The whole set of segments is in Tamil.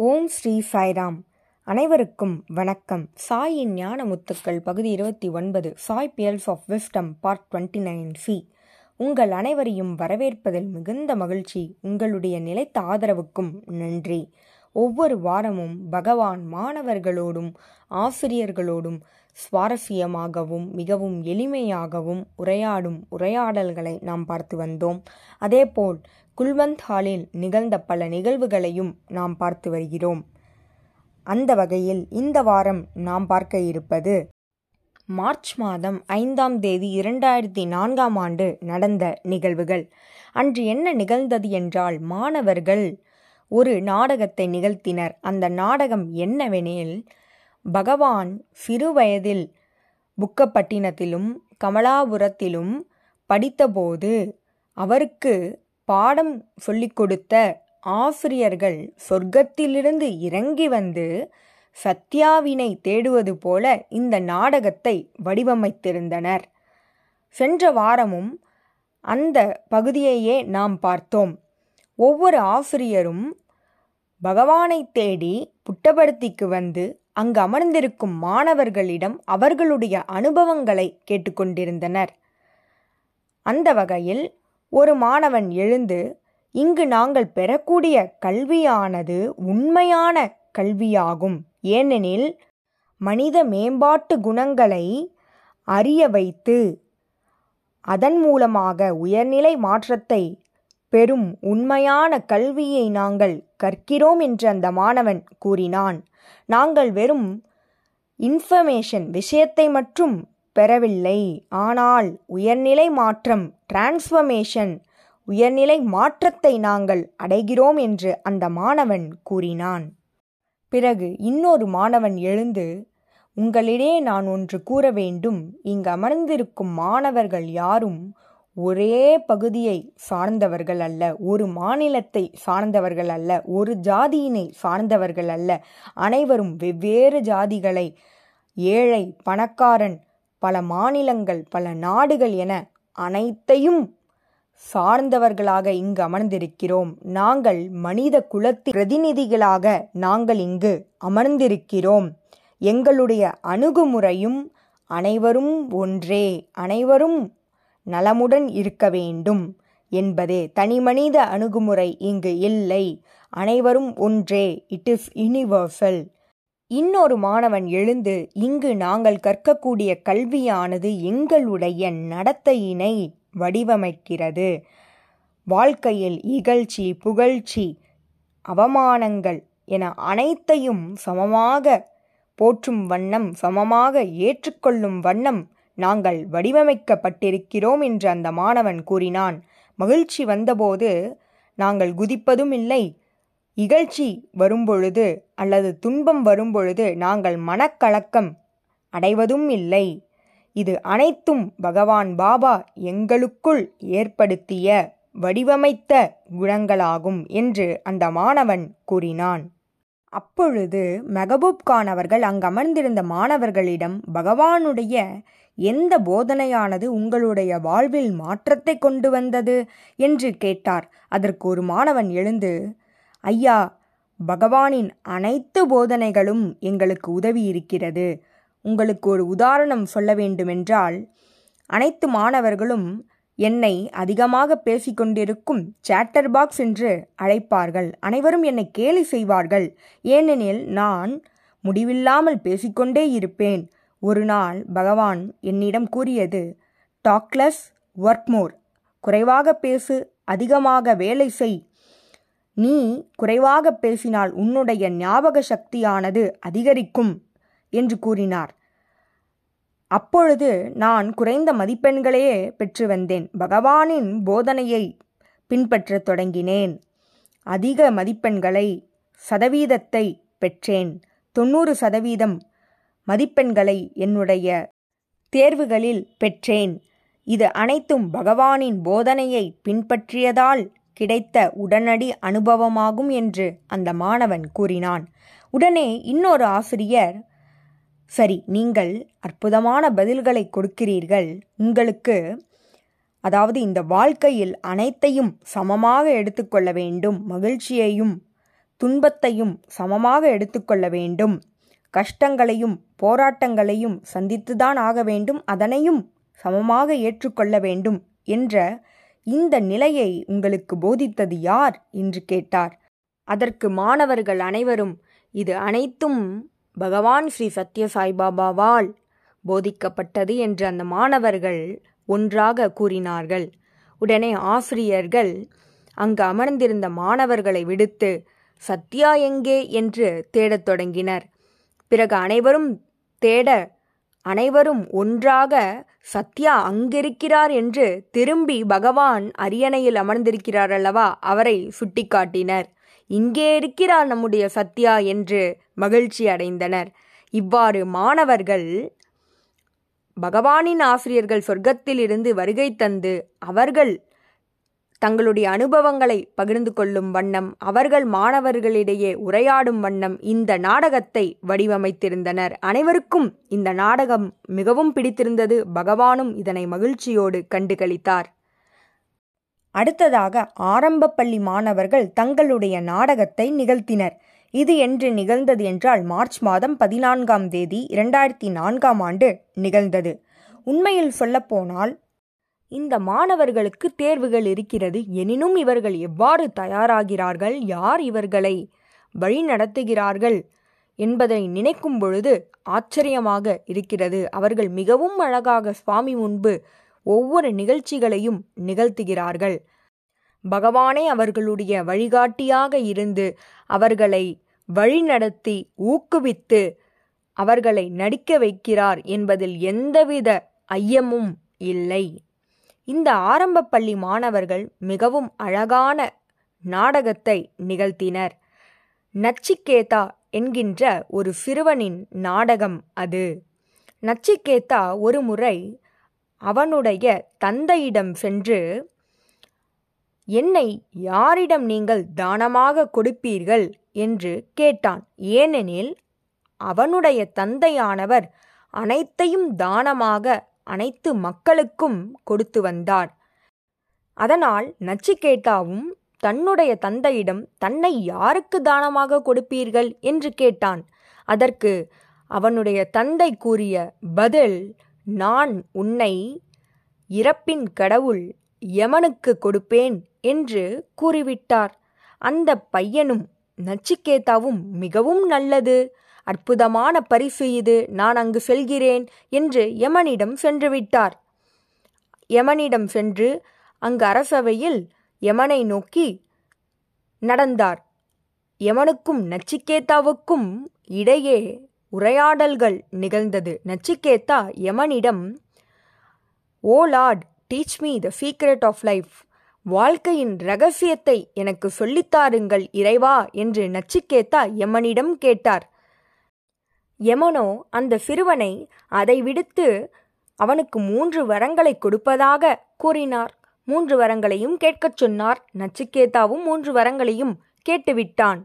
ஓம் ஸ்ரீ சாய்ராம். அனைவருக்கும் வணக்கம். சாயின் ஞான முத்துக்கள் பகுதி இருபத்தி ஒன்பது Sai pearls of wisdom part twenty nine C. உங்கள் அனைவரையும் வரவேற்பதில் மிகுந்த மகிழ்ச்சி உங்களுடைய நிலைத்த ஆதரவுக்கும் நன்றி. ஒவ்வொரு வாரமும் பகவான் மாணவர்களோடும் ஆசிரியர்களோடும் சுவாரஸ்யமாகவும் மிகவும் எளிமையாகவும் உரையாடும் உரையாடல்களை நாம் பார்த்து வந்தோம். அதேபோல் குல்வந்த் ஹாலில் நிகழ்ந்த பல நிகழ்வுகளையும் நாம் பார்த்து வருகிறோம். அந்த வகையில் இந்த வாரம் நாம் பார்க்க இருப்பது மார்ச் மாதம் ஐந்தாம் தேதி இரண்டாயிரத்தி நான்காம் ஆண்டு நடந்த நிகழ்வுகள். அன்று என்ன நிகழ்ந்தது என்றால் மாணவர்கள் ஒரு நாடகத்தை நிகழ்த்தினர். அந்த நாடகம் என்னவெனில் பகவான் சிறுவயதில் புக்கப்பட்டினத்திலும் கமலாபுரத்திலும் படித்தபோது அவருக்கு பாடம் சொல்லிக் கொடுத்த ஆசிரியர்கள் சொர்க்கத்திலிருந்து இறங்கி வந்து சத்யாவினை தேடுவது போல இந்த நாடகத்தை வடிவமைத்திருந்தனர். சென்ற வாரமும் அந்த பகுதியையே நாம் பார்த்தோம். ஒவ்வொரு ஆசிரியரும் பகவானை தேடி புட்டபர்த்திக்கு வந்து அங்கு அமர்ந்திருக்கும் மாணவர்களிடம் அவர்களுடைய அனுபவங்களை கேட்டுக்கொண்டிருந்தனர். அந்த வகையில் ஒரு மாணவன் எழுந்து இங்கு நாங்கள் பெறக்கூடிய கல்வியானது உண்மையான கல்வியாகும். ஏனெனில் மனித மேம்பாட்டு குணங்களை அறிய வைத்து அதன் மூலமாக உயர்நிலை மாற்றத்தை பெரும் உண்மையான கல்வியை நாங்கள் கற்கிறோம் என்று அந்த மாணவன் கூறினான். நாங்கள் வெறும் இன்ஃபர்மேஷன் விஷயத்தை மட்டும் பெறவில்லை. ஆனால் உயர்நிலை மாற்றம் டிரான்ஸ்ஃபர்மேஷன் உயர்நிலை மாற்றத்தை நாங்கள் அடைகிறோம் என்று அந்த மாணவன் கூறினான். பிறகு இன்னொரு மாணவன் எழுந்து உங்களிடையே நான் ஒன்று கூற வேண்டும். இங்கு அமர்ந்திருக்கும் மாணவர்கள் யாரும் ஒரே பகுதியை சார்ந்தவர்கள் அல்ல ஒரு மாநிலத்தை சார்ந்தவர்கள் அல்ல ஒரு ஜாதியினை சார்ந்தவர்கள் அல்ல. அனைவரும் வெவ்வேறு ஜாதிகளை ஏழை பணக்காரன் பல மாநிலங்கள் பல நாடுகள் என அனைத்தையும் சார்ந்தவர்களாக இங்கு அமர்ந்திருக்கிறோம். நாங்கள் மனித குலத்தின் பிரதிநிதிகளாக நாங்கள் இங்கு அமர்ந்திருக்கிறோம். எங்களுடைய அணுகுமுறையும் அனைவரும் ஒன்றே அனைவரும் நலமுடன் இருக்க வேண்டும் என்பதே தனிமனித அணுகுமுறை இங்கு இல்லை. அனைவரும் ஒன்றே. இட் இஸ் யூனிவர்சல் இன்னொரு மாணவன் எழுந்து இங்கு நாங்கள் கற்கக்கூடிய கல்வியானது எங்களுடைய நடத்தையினை வடிவமைக்கிறது. வாழ்க்கையில் இகழ்ச்சி புகழ்ச்சி அவமானங்கள் என அனைத்தையும் சமமாக போற்றும் வண்ணம் சமமாக ஏற்றுக்கொள்ளும் வண்ணம் நாங்கள் வடிவமைக்கப்பட்டிருக்கிறோம் என்று அந்த மாணவன் கூறினான். மகிழ்ச்சி வந்தபோது நாங்கள் குதிப்பதும் இல்லை. இகழ்ச்சி வரும்பொழுது அல்லது துன்பம் வரும்பொழுது நாங்கள் மனக்கலக்கம் அடைவதும் இல்லை. இது அனைத்தும் பகவான் பாபா எங்களுக்குள் ஏற்படுத்திய வடிவமைத்த குணங்களாகும் என்று அந்த மாணவன் கூறினான். அப்பொழுது மெகபூப் கான் அவர்கள் அங்கு அமர்ந்திருந்த மாணவர்களிடம் பகவானுடைய எந்த போதனையானது உங்களுடைய வாழ்வில் மாற்றத்தை கொண்டு வந்தது? என்று கேட்டார். அதற்கு ஒரு மாணவன் எழுந்து ஐயா பகவானின் அனைத்து போதனைகளும் எங்களுக்கு உதவி இருக்கிறது. உங்களுக்கு ஒரு உதாரணம் சொல்ல வேண்டுமென்றால் அனைத்து மாணவர்களும் என்னை அதிகமாக பேசிக்கொண்டிருக்கும் சேட்டர் பாக்ஸ் என்று அழைப்பார்கள். அனைவரும் என்னை கேலி செய்வார்கள். ஏனெனில் நான் முடிவில்லாமல் பேசிக்கொண்டே இருப்பேன். ஒரு நாள் பகவான் என்னிடம் கூறியது டாக்லஸ் ஒர்க் மோர் குறைவாக பேசு அதிகமாக வேலை செய். நீ குறைவாக பேசினால் உன்னுடைய ஞாபக சக்தியானது அதிகரிக்கும் என்று கூறினார். அப்பொழுது நான் குறைந்த மதிப்பெண்களையே பெற்று வந்தேன். பகவானின் போதனையை பின்பற்றத் தொடங்கினேன். அதிக மதிப்பெண்களை சதவீதத்தை பெற்றேன். தொண்ணூறு சதவீதம் மதிப்பெண்களை என்னுடைய தேர்வுகளில் பெற்றேன். இது அனைத்தும் பகவானின் போதனையை பின்பற்றியதால் கிடைத்த உடனடி அனுபவமாகும் என்று அந்த மாணவன் கூறினான். உடனே இன்னொரு ஆசிரியர் சரி நீங்கள் அற்புதமான பதில்களை கொடுக்கிறீர்கள். உங்களுக்கு அதாவது இந்த வாழ்க்கையில் அனைத்தையும் சமமாக எடுத்துக்கொள்ள வேண்டும். மகிழ்ச்சியையும் துன்பத்தையும் சமமாக எடுத்துக்கொள்ள வேண்டும். கஷ்டங்களையும் போராட்டங்களையும் சந்தித்துதான் ஆக வேண்டும். அதனையும் சமமாக ஏற்றுக்கொள்ள வேண்டும் என்ற இந்த நிலையை உங்களுக்கு போதித்தது யார்? என்று கேட்டார். அதற்கு மாணவர்கள் அனைவரும் இது அனைத்தும் பகவான் ஸ்ரீ சத்ய சாய்பாபாவால் போதிக்கப்பட்டது என்று அந்த மாணவர்கள் ஒன்றாக கூறினார்கள். உடனே ஆசிரியர்கள் அங்கு அமர்ந்திருந்த மாணவர்களை விடுத்து சத்யா எங்கே? என்று தேடத் தொடங்கினர். பிறகு அனைவரும் தேட அனைவரும் ஒன்றாக சத்யா அங்கிருக்கிறார் என்று திரும்பி பகவான் அரியணையில் அமர்ந்திருக்கிறார் அல்லவா? அவரை சுட்டிக்காட்டினர். இங்கே இருக்கிறார் நம்முடைய சத்யா என்று மகிழ்ச்சி அடைந்தனர். இவ்வாறு மாணவர்கள் பகவானின் ஆசிரியர்கள் சொர்க்கத்திலிருந்து வருகை தந்து அவர்கள் தங்களுடைய அனுபவங்களை பகிர்ந்து கொள்ளும் வண்ணம் அவர்கள் மாணவர்களிடையே உரையாடும் வண்ணம் இந்த நாடகத்தை வடிவமைத்திருந்தனர். அனைவருக்கும் இந்த நாடகம் மிகவும் பிடித்திருந்தது. பகவானும் இதனை மகிழ்ச்சியோடு கண்டுகளித்தார். அடுத்ததாக ஆரம்ப பள்ளி மாணவர்கள் தங்களுடைய நாடகத்தை நிகழ்த்தினர். இது என்று நிகழ்ந்தது என்றால் மார்ச் மாதம் பதினான்காம் தேதி இரண்டாயிரத்தி நான்காம் ஆண்டு நிகழ்ந்தது. உண்மையில் சொல்லப்போனால் இந்த மாணவர்களுக்கு தேர்வுகள் இருக்கிறது. எனினும் இவர்கள் எவ்வாறு தயாராகிறார்கள்? யார் இவர்களை வழி நடத்துகிறார்கள் என்பதை நினைக்கும் பொழுது ஆச்சரியமாக இருக்கிறது. அவர்கள் மிகவும் அழகாக சுவாமி முன்பு ஒவ்வொரு நிகழ்ச்சிகளையும் நிகழ்த்துகிறார்கள். பகவானே அவர்களுடைய வழிகாட்டியாக இருந்து அவர்களை வழிநடத்தி ஊக்குவித்து அவர்களை நடிக்க வைக்கிறார் என்பதில் எந்தவித ஐயமும் இல்லை. இந்த ஆரம்ப பள்ளி மாணவர்கள் மிகவும் அழகான நாடகத்தை நிகழ்த்தினர். நச்சிகேதா என்கின்ற ஒரு சிறுவனின் நாடகம் அது. நச்சிகேதா ஒரு முறை அவனுடைய தந்தையிடம் சென்று என்னை யாரிடம் நீங்கள் தானமாக கொடுப்பீர்கள்? என்று கேட்டான். ஏனெனில் அவனுடைய தந்தையானவர் அனைத்தையும் தானமாக அனைத்து மக்களுக்கும் கொடுத்து வந்தார். அதனால் நச்சிகேட்டாவும் தன்னுடைய தந்தையிடம் தன்னை யாருக்கு தானமாக கொடுப்பீர்கள்? என்று கேட்டான். அதற்கு அவனுடைய தந்தை கூறிய பதில் நான் உன்னை இறப்பின் கடவுள் யமனுக்கு கொடுப்பேன் என்று கூறிவிட்டார். அந்த பையனும் நச்சிகேதாவும் மிகவும் நல்லது. அற்புதமான பரிசு இது நான் அங்கு செல்கிறேன் என்று யமனிடம் சென்றுவிட்டார். யமனிடம் சென்று அங்கு அரசவையில் யமனை நோக்கி நடந்தார். யமனுக்கும் நச்சிகேதாவுக்கும் இடையே உரையாடல்கள் நிகழ்ந்தது. Nachiketa யமனிடம் O lord teach me the secret of life. வாழ்க்கையின் ரகசியத்தை எனக்கு சொல்லித்தாருங்கள் இறைவா என்று நச்சிகேதா யமனிடம் கேட்டார். யமனோ அந்த சிறுவனை அதை விடுத்து அவனுக்கு மூன்று வரங்களை கொடுப்பதாக கூறினார். மூன்று வரங்களையும் கேட்கச் சொன்னார். நச்சிகேதாவும் மூன்று வரங்களையும் கேட்டுவிட்டான்.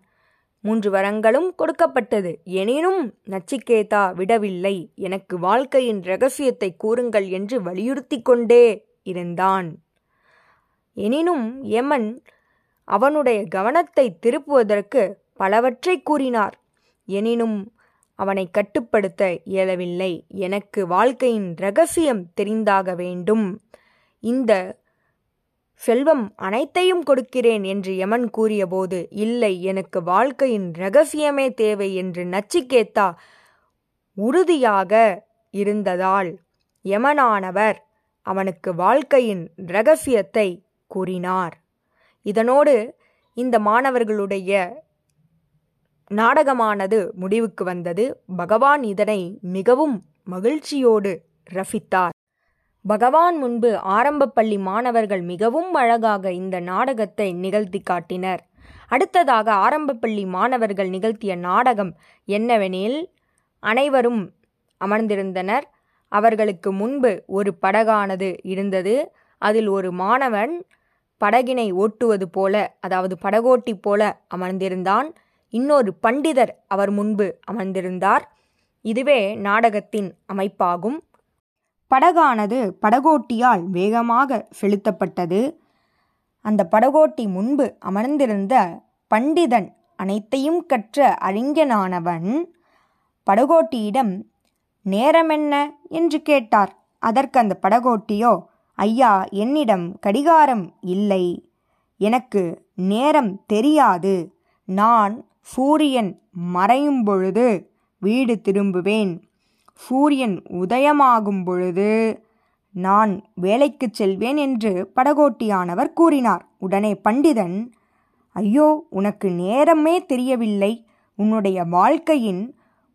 மூன்று வரங்களும் கொடுக்கப்பட்டது. எனினும் நச்சிகேதா விடவில்லை. எனக்கு வாழ்க்கையின் ரகசியத்தை கூறுங்கள் என்று வலியுறுத்தி கொண்டே இருந்தான். எனினும் யமன் அவனுடைய கவனத்தை திருப்புவதற்கு பலவற்றை கூறினார். எனினும் அவனை கட்டுப்படுத்த இயலவில்லை. எனக்கு வாழ்க்கையின் ரகசியம் தெரிந்தாக வேண்டும். இந்த செல்வம் அனைத்தையும் கொடுக்கிறேன் என்று யமன் கூறியபோது இல்லை எனக்கு வாழ்க்கையின் ரகசியமே தேவை என்று நச்சிகேத்தா உறுதியாக இருந்ததால் யமனானவர் அவனுக்கு வாழ்க்கையின் ரகசியத்தை கூறினார். இதனோடு இந்த மாணவர்களுடைய நாடகமானது முடிவுக்கு வந்தது. பகவான் இதனை மிகவும் மகிழ்ச்சியோடு ரசித்தார். பகவான் முன்பு ஆரம்ப பள்ளி மாணவர்கள் மிகவும் அழகாக இந்த நாடகத்தை நிகழ்த்தி காட்டினர். அடுத்ததாக ஆரம்ப பள்ளி மாணவர்கள் நிகழ்த்திய நாடகம் என்னவெனில் அனைவரும் அமர்ந்திருந்தனர். அவர்களுக்கு முன்பு ஒரு படகானது இருந்தது. அதில் ஒரு மாணவன் படகினை ஓட்டுவது போல அதாவது படகோட்டி போல அமர்ந்திருந்தான். இன்னொரு பண்டிதர் அவர் முன்பு அமர்ந்திருந்தார். இதுவே நாடகத்தின் அமைப்பாகும். படகானது படகோட்டியால் வேகமாக செலுத்தப்பட்டது. அந்த படகோட்டி முன்பு அமர்ந்திருந்த பண்டிதன் அனைத்தையும் கற்ற அறிஞனானவன் படகோட்டியிடம் நேரமென்ன என்று கேட்டார். அதற்கு அந்த படகோட்டியோ ஐயா என்னிடம் கடிகாரம் இல்லை. எனக்கு நேரம் தெரியாது. நான் சூரியன் மறையும் பொழுது வீடு திரும்புவேன். சூரியன் உதயமாகும் பொழுது நான் வேலைக்கு செல்வேன் என்று படகோட்டியானவர் கூறினார். உடனே பண்டிதன் ஐயோ உனக்கு நேரமே தெரியவில்லை. உன்னுடைய வாழ்க்கையின்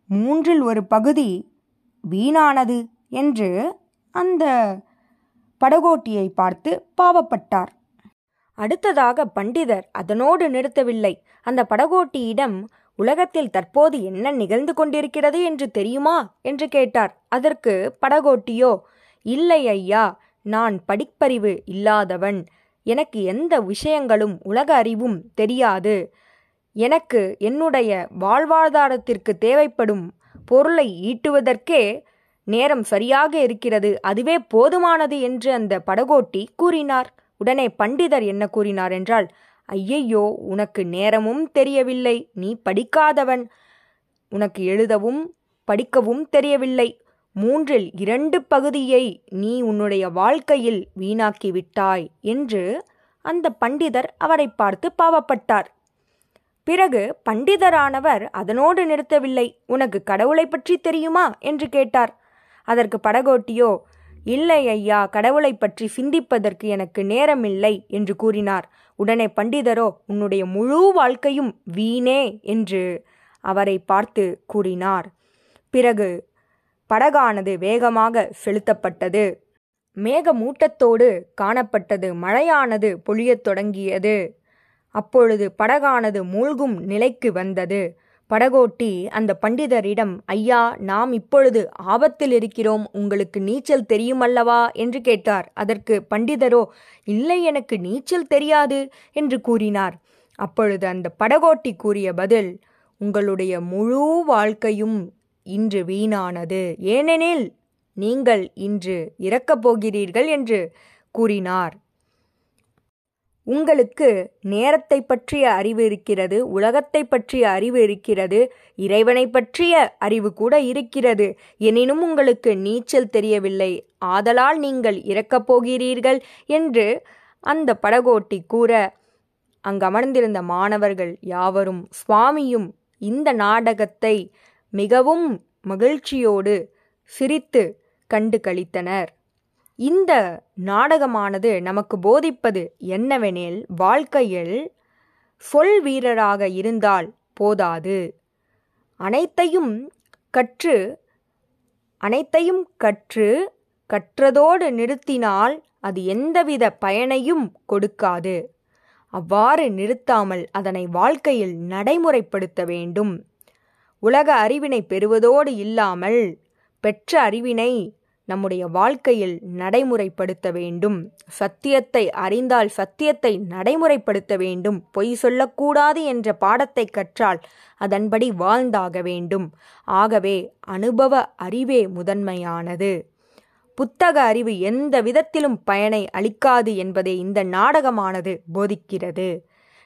மூன்றில் ஒரு பகுதி வீணானது என்று அந்த படகோட்டியை பார்த்து பாவப்பட்டார். அடுத்ததாக பண்டிதர் அதனோடு நிறுத்தவில்லை. அந்த படகோட்டியிடம் உலகத்தில் தற்போது என்ன நிகழ்ந்து கொண்டிருக்கிறது என்று தெரியுமா? என்று கேட்டார். அதற்கு படகோட்டியோ இல்லை ஐயா நான் படிப்பறிவு இல்லாதவன். எனக்கு எந்த விஷயங்களும் உலக அறிவும் தெரியாது. எனக்கு என்னுடைய வாழ்வாதாரத்திற்கு தேவைப்படும் பொருளை ஈட்டுவதற்கே நேரம் சரியாக இருக்கிறது. அதுவே போதுமானது என்று அந்த படகோட்டி கூறினார். உடனே பண்டிதர் என்ன கூறினார் என்றால் ஐயையோ உனக்கு நேரமும் தெரியவில்லை நீ படிக்காதவன். உனக்கு எழுதவும் படிக்கவும் தெரியவில்லை. மூன்றில் இரண்டு பகுதியை நீ உன்னுடைய வாழ்க்கையில் வீணாக்கி விட்டாய் என்று அந்த பண்டிதர் அவரை பார்த்து பாவப்பட்டார். பிறகு பண்டிதரானவர் அதனோடு நிறுத்தவில்லை உனக்கு கடவுளை பற்றி தெரியுமா? என்று கேட்டார். அதற்கு படகோட்டியோ இல்லை ஐயா கடவுளைப் பற்றி சிந்திப்பதற்கு எனக்கு நேரமில்லை என்று கூறினார். உடனே பண்டிதரோ உன்னுடைய முழு வாழ்க்கையும் வீணே என்று அவரை பார்த்து கூறினார். பிறகு படகானது வேகமாக செலுத்தப்பட்டது. மேகமூட்டத்தோடு காணப்பட்டது மழையானது பொழியத் தொடங்கியது. அப்பொழுது படகானது மூழ்கும் நிலைக்கு வந்தது. படகோட்டி அந்த பண்டிதரிடம் ஐயா நாம் இப்பொழுது ஆபத்தில் இருக்கிறோம். உங்களுக்கு நீச்சல் தெரியுமல்லவா? என்று கேட்டார். அதற்கு பண்டிதரோ இல்லை எனக்கு நீச்சல் தெரியாது என்று கூறினார். அப்பொழுது அந்த படகோட்டி கூறிய பதில் உங்களுடைய முழு வாழ்க்கையும் இன்று வீணானது. ஏனெனில் நீங்கள் இன்று இறக்கப் போகிறீர்கள் என்று கூறினார். உங்களுக்கு நேரத்தை பற்றிய அறிவு இருக்கிறது உலகத்தை பற்றிய அறிவு இருக்கிறது இறைவனை பற்றிய அறிவு கூட இருக்கிறது. எனினும் உங்களுக்கு நீச்சல் தெரியவில்லை. ஆதலால் நீங்கள் இறக்கப் போகிறீர்கள் என்று அந்த படகோட்டி கூற அங்கு அமர்ந்திருந்த மாணவர்கள் யாவரும் சுவாமியும் இந்த நாடகத்தை மிகவும் மகிழ்ச்சியோடு சிரித்து கண்டு கழித்தனர் இந்த நாடகமானது நமக்கு போதிப்பது என்னவெனில் வாழ்க்கையில் சொல் வீரராக இருந்தால் போதாது. அனைத்தையும் கற்று அனைத்தையும் கற்று கற்றதோடு நிறுத்தினால் அது எந்தவித பயனையும் கொடுக்காது. அவ்வாறு நிறுத்தாமல் அதனை வாழ்க்கையில் நடைமுறைப்படுத்த வேண்டும். உலக அறிவினை பெறுவதோடு இல்லாமல் பெற்ற அறிவினை நம்முடைய வாழ்க்கையில் நடைமுறைப்படுத்த வேண்டும். சத்தியத்தை அறிந்தால் சத்தியத்தை நடைமுறைப்படுத்த வேண்டும். பொய் சொல்லக்கூடாது என்ற பாடத்தை கற்றால் அதன்படி வாழ்ந்தாக வேண்டும். ஆகவே அனுபவ அறிவே முதன்மையானது. புத்தக அறிவு எந்த விதத்திலும் பயனை அளிக்காது என்பதை இந்த நாடகமானது போதிக்கிறது.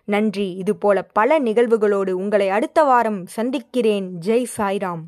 நன்றி. இதுபோல பல நிகழ்வுகளோடு உங்களை அடுத்த வாரம் சந்திக்கிறேன். ஜெய் சாய்ராம்.